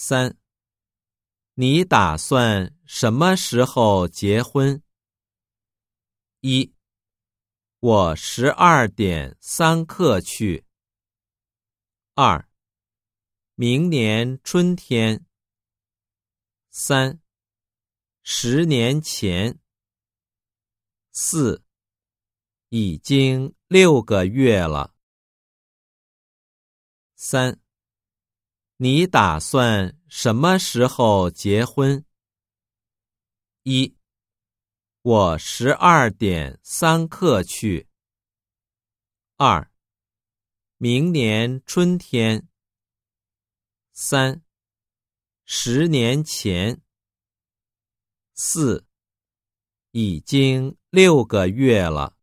三，你打算什么时候结婚？一，我十二点三刻去。二，明年春天。三，十年前。四，已经六个月了。三。你打算什么时候结婚？一，我十二点三刻去。二，明年春天。三，十年前。四，已经六个月了。